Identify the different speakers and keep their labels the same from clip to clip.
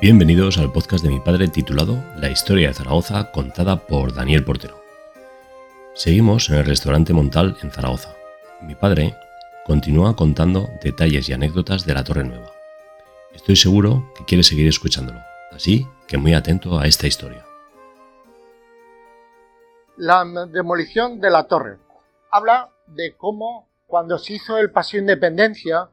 Speaker 1: Bienvenidos al podcast de mi padre titulado La historia de Zaragoza contada por Daniel Portero. Seguimos en el restaurante Montal en Zaragoza. Mi padre continúa contando detalles y anécdotas de la Torre Nueva. Estoy seguro que quiere seguir escuchándolo, así que muy atento a esta historia.
Speaker 2: La demolición de la torre. Habla de cómo cuando se hizo el Paseo Independencia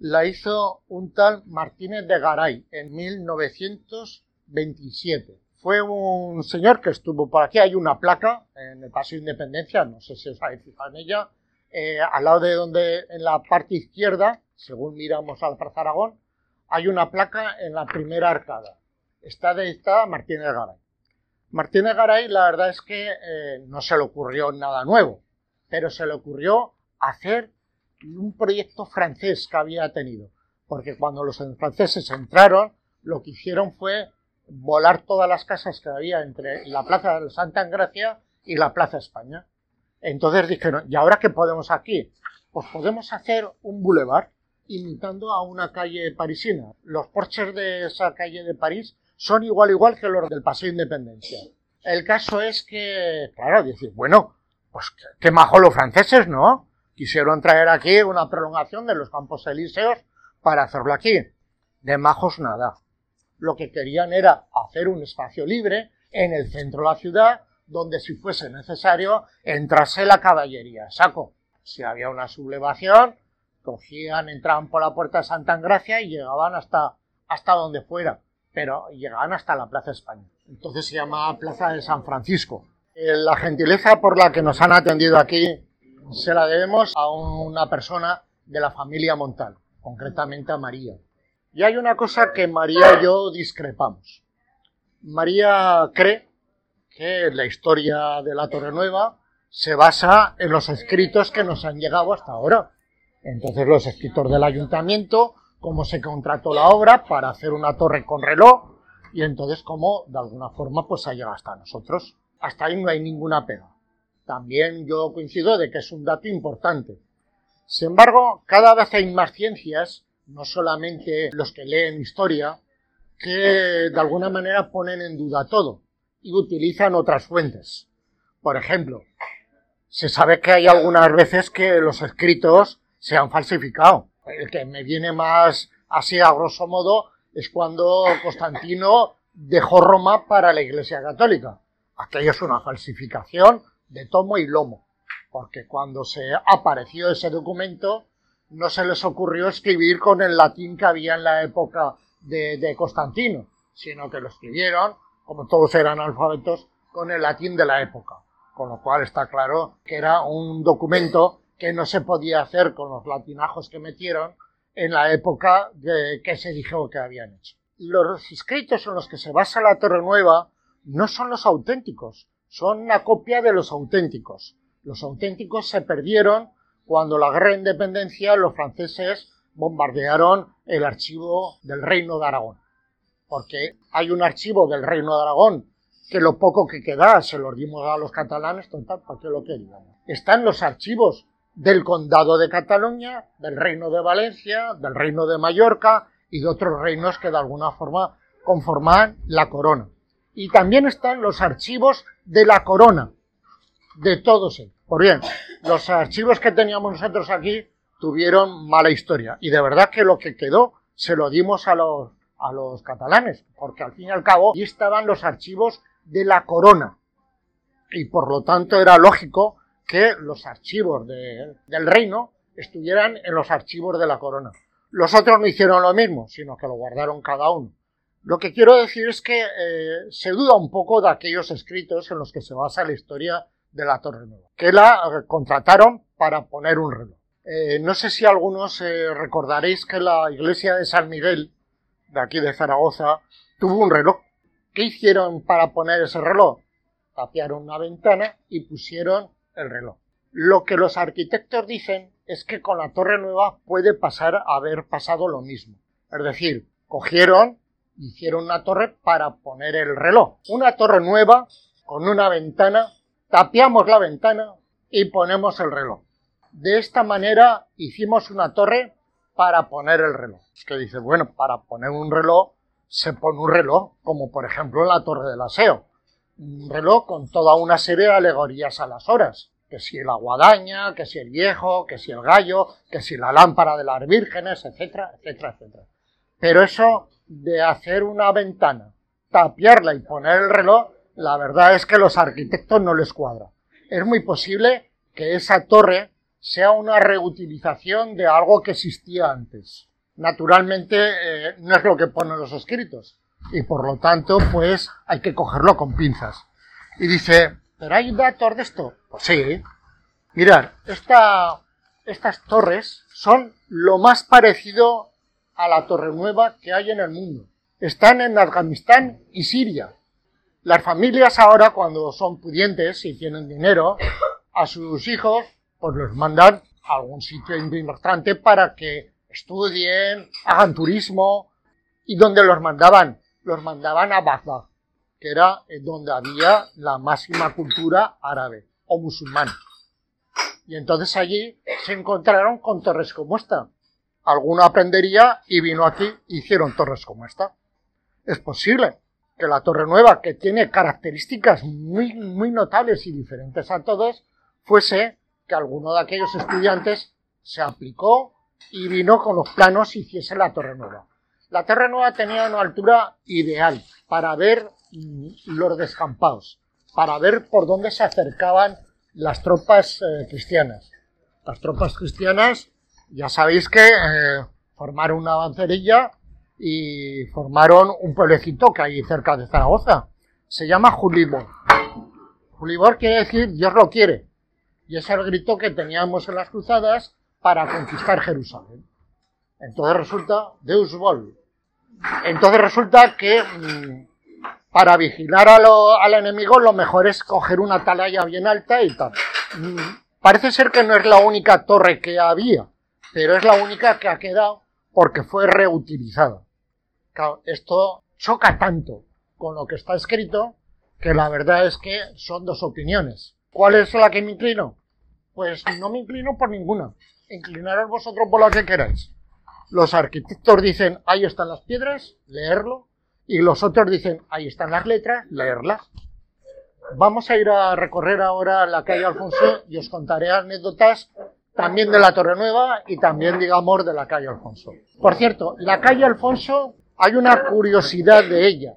Speaker 2: la hizo un tal Martínez de Garay en 1927. Fue un señor que estuvo por aquí, hay una placa en el Paseo Independencia, no sé si os habéis fijado en ella, eh, al lado de donde, en la parte izquierda, según miramos al Plaza Aragón, hay una placa en la primera arcada. Está dedicada a Martínez de Garay. Martínez Garay, la verdad es que eh, no se le ocurrió nada nuevo, pero se le ocurrió hacer un proyecto francés que había tenido. Porque cuando los franceses entraron, lo que hicieron fue volar todas las casas que había entre la Plaza de Santa Engracia y la Plaza España. Entonces dijeron, ¿y ahora qué podemos aquí? Pues podemos hacer un boulevard imitando a una calle parisina. Los porches de esa calle de París son igual igual que los del Paseo Independencia. El caso es que, claro, decir, bueno, pues qué majo los franceses, ¿no? Quisieron traer aquí una prolongación de los campos elíseos para hacerlo aquí. De majos nada. Lo que querían era hacer un espacio libre en el centro de la ciudad donde si fuese necesario entrase la caballería. Saco. Si había una sublevación, cogían, entraban por la puerta de Santa Engracia y llegaban hasta, hasta donde fuera. Pero llegaban hasta la Plaza España. Entonces se llama Plaza de San Francisco. Eh, la gentileza por la que nos han atendido aquí se la debemos a una persona de la familia Montal, concretamente a María. Y hay una cosa que María y yo discrepamos. María cree que la historia de la Torre Nueva se basa en los escritos que nos han llegado hasta ahora. Entonces los escritos del ayuntamiento, cómo se contrató la obra para hacer una torre con reloj y entonces cómo de alguna forma pues ha llegado hasta nosotros. Hasta ahí no hay ninguna pega también yo coincido de que es un dato importante. Sin embargo, cada vez hay más ciencias, no solamente los que leen historia, que de alguna manera ponen en duda todo y utilizan otras fuentes. Por ejemplo, se sabe que hay algunas veces que los escritos se han falsificado. El que me viene más así a grosso modo es cuando Constantino dejó Roma para la Iglesia Católica. Aquello es una falsificación de tomo y lomo, porque cuando se apareció ese documento no se les ocurrió escribir con el latín que había en la época de, Constantino, sino que lo escribieron, como todos eran alfabetos, con el latín de la época, con lo cual está claro que era un documento que no se podía hacer con los latinajos que metieron en la época de, que se dijo que habían hecho. Los escritos en los que se basa la Torre Nueva no son los auténticos, son una copia de los auténticos. Los auténticos se perdieron cuando la guerra de independencia los franceses bombardearon el archivo del Reino de Aragón. Porque hay un archivo del Reino de Aragón que lo poco que queda se lo dimos a los catalanes, total, para que lo querían. Están los archivos del Condado de Cataluña, del Reino de Valencia, del Reino de Mallorca y de otros reinos que de alguna forma conforman la corona y también están los archivos de la corona, de todos ellos. Por bien, los archivos que teníamos nosotros aquí tuvieron mala historia y de verdad que lo que quedó se lo dimos a los, a los catalanes, porque al fin y al cabo ahí estaban los archivos de la corona y por lo tanto era lógico que los archivos del reino estuvieran en los archivos de la corona. Los otros no hicieron lo mismo, sino que lo guardaron cada uno. Lo que quiero decir es que eh, se duda un poco de aquellos escritos en los que se basa la historia de la Torre Nueva, que la eh, contrataron para poner un reloj. Eh, no sé si algunos recordaréis que la iglesia de San Miguel, de aquí de Zaragoza, tuvo un reloj. ¿Qué hicieron para poner ese reloj? Tapiaron una ventana y pusieron el reloj. Lo que los arquitectos dicen es que con la Torre Nueva puede pasar a haber pasado lo mismo. Es decir, cogieron hicieron una torre para poner el reloj. Una torre nueva con una ventana, tapiamos la ventana y ponemos el reloj. De esta manera hicimos una torre para poner el reloj. Es que dice, bueno, para poner un reloj se pone un reloj, como por ejemplo la Torre del Aseo. Un reloj con toda una serie de alegorías a las horas. Que si la guadaña, que si el viejo, que si el gallo, que si la lámpara de las vírgenes, etcétera, etcétera, etcétera. Pero eso de hacer una ventana, tapiarla y poner el reloj, la verdad es que los arquitectos no les cuadra. Es muy posible que esa torre sea una reutilización de algo que existía antes naturalmente eh, no es lo que ponen los escritos. Y por lo tanto, pues hay que cogerlo con pinzas. Y dice, ¿pero hay datos de esto? Pues sí. Mirad, esta, estas torres son lo más parecido a la torre nueva que hay en el mundo. Están en Afganistán y Siria. Las familias ahora, cuando son pudientes y tienen dinero, a sus hijos, pues los mandan a algún sitio importante para que estudien, hagan turismo. ¿Y dónde los mandaban? Los mandaban a Bagdad, que era donde había la máxima cultura árabe o musulmana. Y entonces allí se encontraron con torres como esta. Alguno aprendería y vino aquí hicieron torres como esta. Es posible que la Torre Nueva, que tiene características muy, muy notables y diferentes a todos, fuese que alguno de aquellos estudiantes se aplicó y vino con los planos y hiciese la Torre Nueva. La Torre Nueva tenía una altura ideal para ver los descampados, para ver por dónde se acercaban las tropas eh, cristianas. Las tropas cristianas, ya sabéis que eh, formaron una avancerilla y formaron un pueblecito que hay cerca de Zaragoza. Se llama Julibor. Julibor quiere decir Dios lo quiere. Y es el grito que teníamos en las cruzadas para conquistar Jerusalén. Entonces resulta, Deus vol. Entonces resulta que mm, para vigilar al enemigo lo mejor es coger una atalaya bien alta y tal. Mm, parece ser que no es la única torre que había, pero es la única que ha quedado porque fue reutilizada. esto choca tanto con lo que está escrito que la verdad es que son dos opiniones. ¿Cuál es la que me inclino? Pues no me inclino por ninguna inclinaros vosotros por lo que queráis. Los arquitectos dicen, ahí están las piedras, leerlo, y los otros dicen, ahí están las letras, leerlas. Vamos a ir a recorrer ahora la calle Alfonso y os contaré anécdotas también de la Torre Nueva y también, digamos, de la calle Alfonso. Por cierto, la calle Alfonso, hay una curiosidad de ella.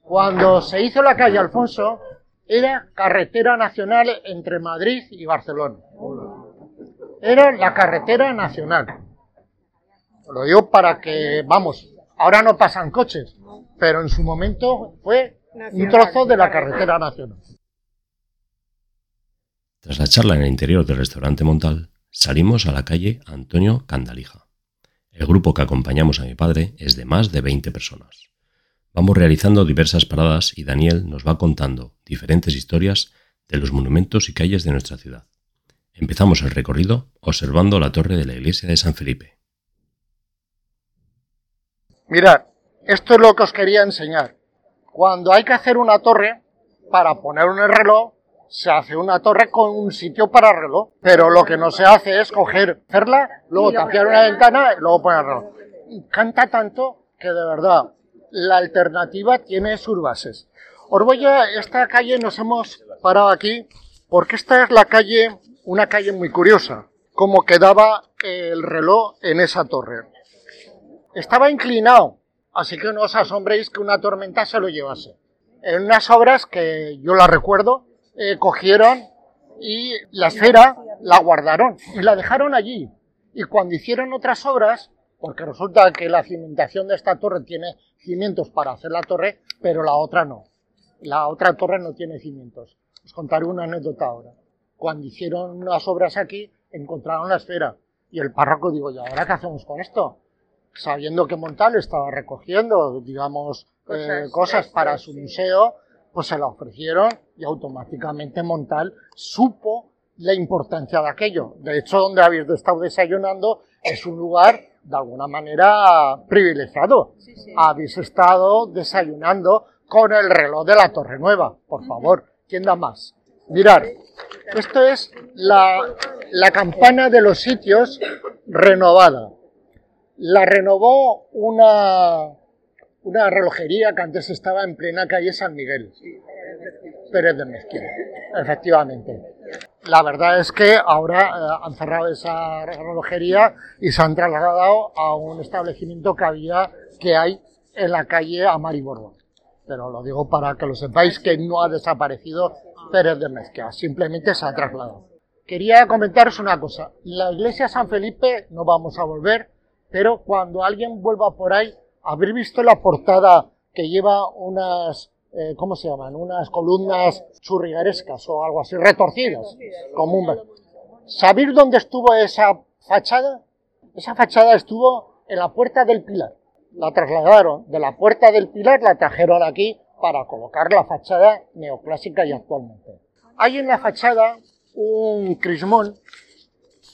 Speaker 2: Cuando se hizo la calle Alfonso, era carretera nacional entre Madrid y Barcelona era la carretera nacional. Lo digo para que, vamos, ahora no pasan coches, pero en su momento fue un trozo de la carretera nacional.
Speaker 1: Tras la charla en el interior del restaurante Montal, salimos a la calle Antonio Candalija. El grupo que acompañamos a mi padre es de más de 20 personas. Vamos realizando diversas paradas y Daniel nos va contando diferentes historias de los monumentos y calles de nuestra ciudad. Empezamos el recorrido observando la torre de la iglesia de San Felipe.
Speaker 2: Mirad, esto es lo que os quería enseñar. Cuando hay que hacer una torre, para poner un reloj, se hace una torre con un sitio para reloj. Pero lo que no se hace es coger, hacerla, luego tapiar una ventana y luego poner el reloj. Canta tanto que de verdad la alternativa tiene sus bases. Os voy a esta calle, nos hemos parado aquí, porque esta es la calle una calle muy curiosa, cómo quedaba el reloj en esa torre. Estaba inclinado, así que no os asombréis que una tormenta se lo llevase. En unas obras que yo la recuerdo, eh, cogieron y la esfera la guardaron y la dejaron allí. Y cuando hicieron otras obras, porque resulta que la cimentación de esta torre tiene cimientos para hacer la torre, pero la otra no. La otra torre no tiene cimientos. Os contaré una anécdota ahora cuando hicieron las obras aquí, encontraron la esfera. Y el párroco digo, ¿y ahora qué hacemos con esto? Sabiendo que Montal estaba recogiendo, digamos, eh, cosas, para su museo, pues se la ofrecieron y automáticamente Montal supo la importancia de aquello. De hecho, donde habéis estado desayunando es un lugar de alguna manera privilegiado. Habéis estado desayunando con el reloj de la Torre Nueva, por favor. ¿Quién da más? Mirad, esto es la, campana de los sitios renovada. La renovó una, una relojería que antes estaba en plena calle San Miguel. Pérez de Mezquita, efectivamente. La verdad es que ahora eh, han cerrado esa relojería y se han trasladado a un establecimiento que había, que hay en la calle Amari Borbón. Pero lo digo para que lo sepáis que no ha desaparecido Pérez de Mezquita, simplemente se ha trasladado. Quería comentaros una cosa. La iglesia San Felipe no vamos a volver, pero cuando alguien vuelva por ahí, habréis visto la portada que lleva unas, eh, ¿cómo se llaman? Unas columnas churriguerescas o algo así, retorcidas, como un... ¿Sabéis dónde estuvo esa fachada? Esa fachada estuvo en la Puerta del Pilar. La trasladaron de la Puerta del Pilar, la trajeron aquí para colocar la fachada neoclásica y actualmente. Hay en la fachada un crismón,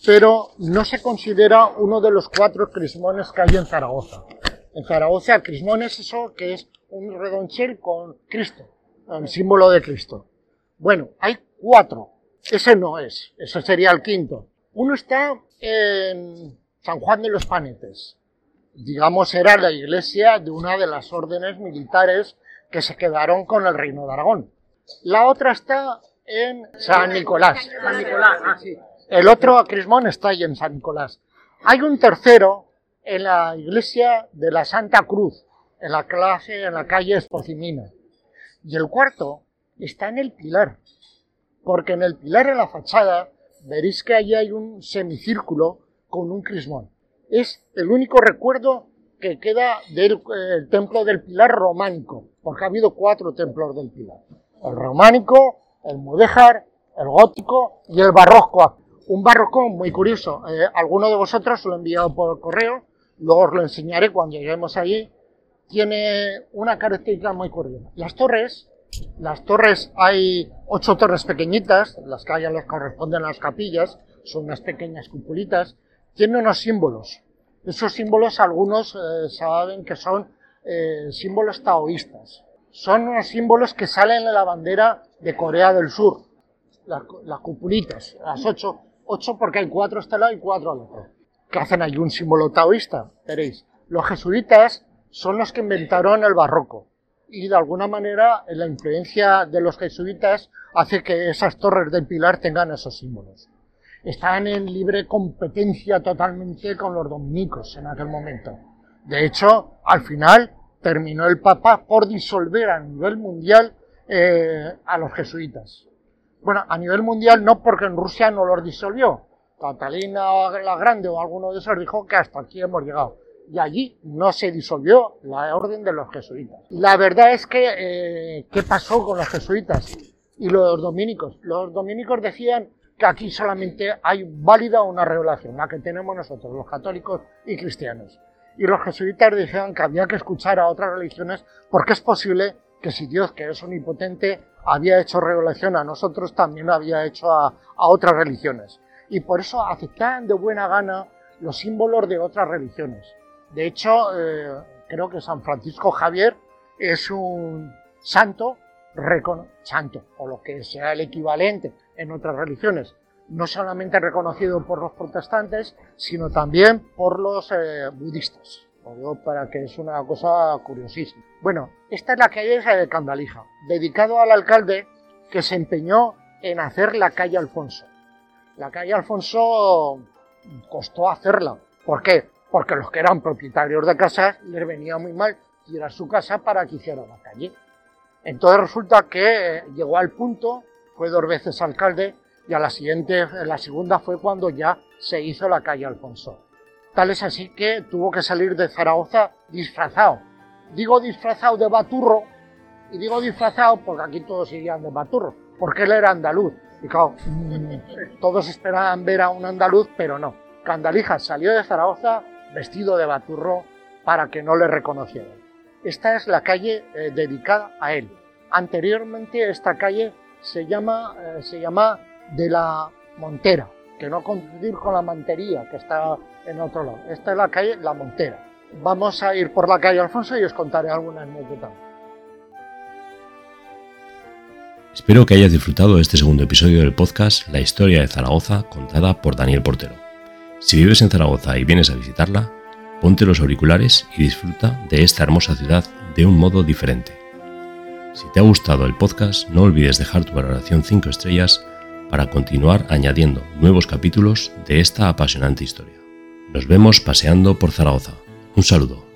Speaker 2: pero no se considera uno de los cuatro crismones que hay en Zaragoza. En Zaragoza el crismón es eso que es un redonchel con Cristo, el símbolo de Cristo. Bueno, hay cuatro. Ese no es, ese sería el quinto. Uno está en San Juan de los Panetes. Digamos, era la iglesia de una de las órdenes militares que se quedaron con el reino de Aragón. La otra está en San Nicolás. San Nicolás, ah, sí. El otro crismón está ahí en San Nicolás. Hay un tercero en la iglesia de la Santa Cruz, en la clase, en la calle Espocimina. Y el cuarto está en el pilar, porque en el pilar en la fachada veréis que allí hay un semicírculo con un crismón. Es el único recuerdo que queda del templo del pilar románico, porque ha habido cuatro templos del pilar. El románico, el mudéjar, el gótico y el barroco. Un barroco muy curioso. Eh, alguno de vosotros lo he enviado por correo luego os lo enseñaré cuando lleguemos allí, tiene una característica muy curiosa. Las torres, las torres, hay ocho torres pequeñitas, las que les corresponden a las capillas, son unas pequeñas cupulitas, tienen unos símbolos. Esos símbolos algunos eh, saben que son eh, símbolos taoístas. Son unos símbolos que salen de la bandera de Corea del Sur. Las, las cupulitas, las ocho, ocho porque hay cuatro a este lado y cuatro al otro que hacen ahí un símbolo taoísta. Veréis, los jesuitas son los que inventaron el barroco y de alguna manera la influencia de los jesuitas hace que esas torres del pilar tengan esos símbolos. Están en libre competencia totalmente con los dominicos en aquel momento. De hecho, al final terminó el Papa por disolver a nivel mundial eh, a los jesuitas. Bueno, a nivel mundial no porque en Rusia no los disolvió, Catalina la Grande o alguno de esos dijo que hasta aquí hemos llegado. Y allí no se disolvió la orden de los jesuitas. La verdad es que, eh, ¿qué pasó con los jesuitas y los dominicos? Los dominicos decían que aquí solamente hay válida una revelación, la que tenemos nosotros, los católicos y cristianos. Y los jesuitas decían que había que escuchar a otras religiones porque es posible que si Dios, que es omnipotente, había hecho revelación a nosotros, también había hecho a otras religiones y por eso aceptaban de buena gana los símbolos de otras religiones. De hecho, eh, creo que San Francisco Javier es un santo, santo, o lo que sea el equivalente en otras religiones, no solamente reconocido por los protestantes, sino también por los eh, budistas. Para que es una cosa curiosísima. Bueno, esta es la calle de Candalija, dedicado al alcalde que se empeñó en hacer la calle Alfonso. La calle Alfonso costó hacerla. ¿Por qué? Porque los que eran propietarios de casas les venía muy mal tirar su casa para que hiciera la calle. Entonces resulta que eh, llegó al punto, fue dos veces alcalde, y a la siguiente, la segunda fue cuando ya se hizo la calle Alfonso. Tal es así que tuvo que salir de Zaragoza disfrazado. Digo disfrazado de baturro, y digo disfrazado porque aquí todos irían de baturro, porque él era andaluz. Y claro, mm, todos esperaban ver a un andaluz, pero no. Candalija salió de Zaragoza vestido de baturro para que no le reconocieran. Esta es la calle eh, dedicada a él. Anteriormente esta calle se llama, eh, se llama de la Montera, que no confundir con la Mantería, que está en otro lado. Esta es la calle La Montera. Vamos a ir por la calle Alfonso y os contaré alguna anécdota.
Speaker 1: Espero que hayas disfrutado de este segundo episodio del podcast La historia de Zaragoza contada por Daniel Portero. Si vives en Zaragoza y vienes a visitarla, ponte los auriculares y disfruta de esta hermosa ciudad de un modo diferente. Si te ha gustado el podcast, no olvides dejar tu valoración 5 estrellas para continuar añadiendo nuevos capítulos de esta apasionante historia. Nos vemos paseando por Zaragoza. Un saludo.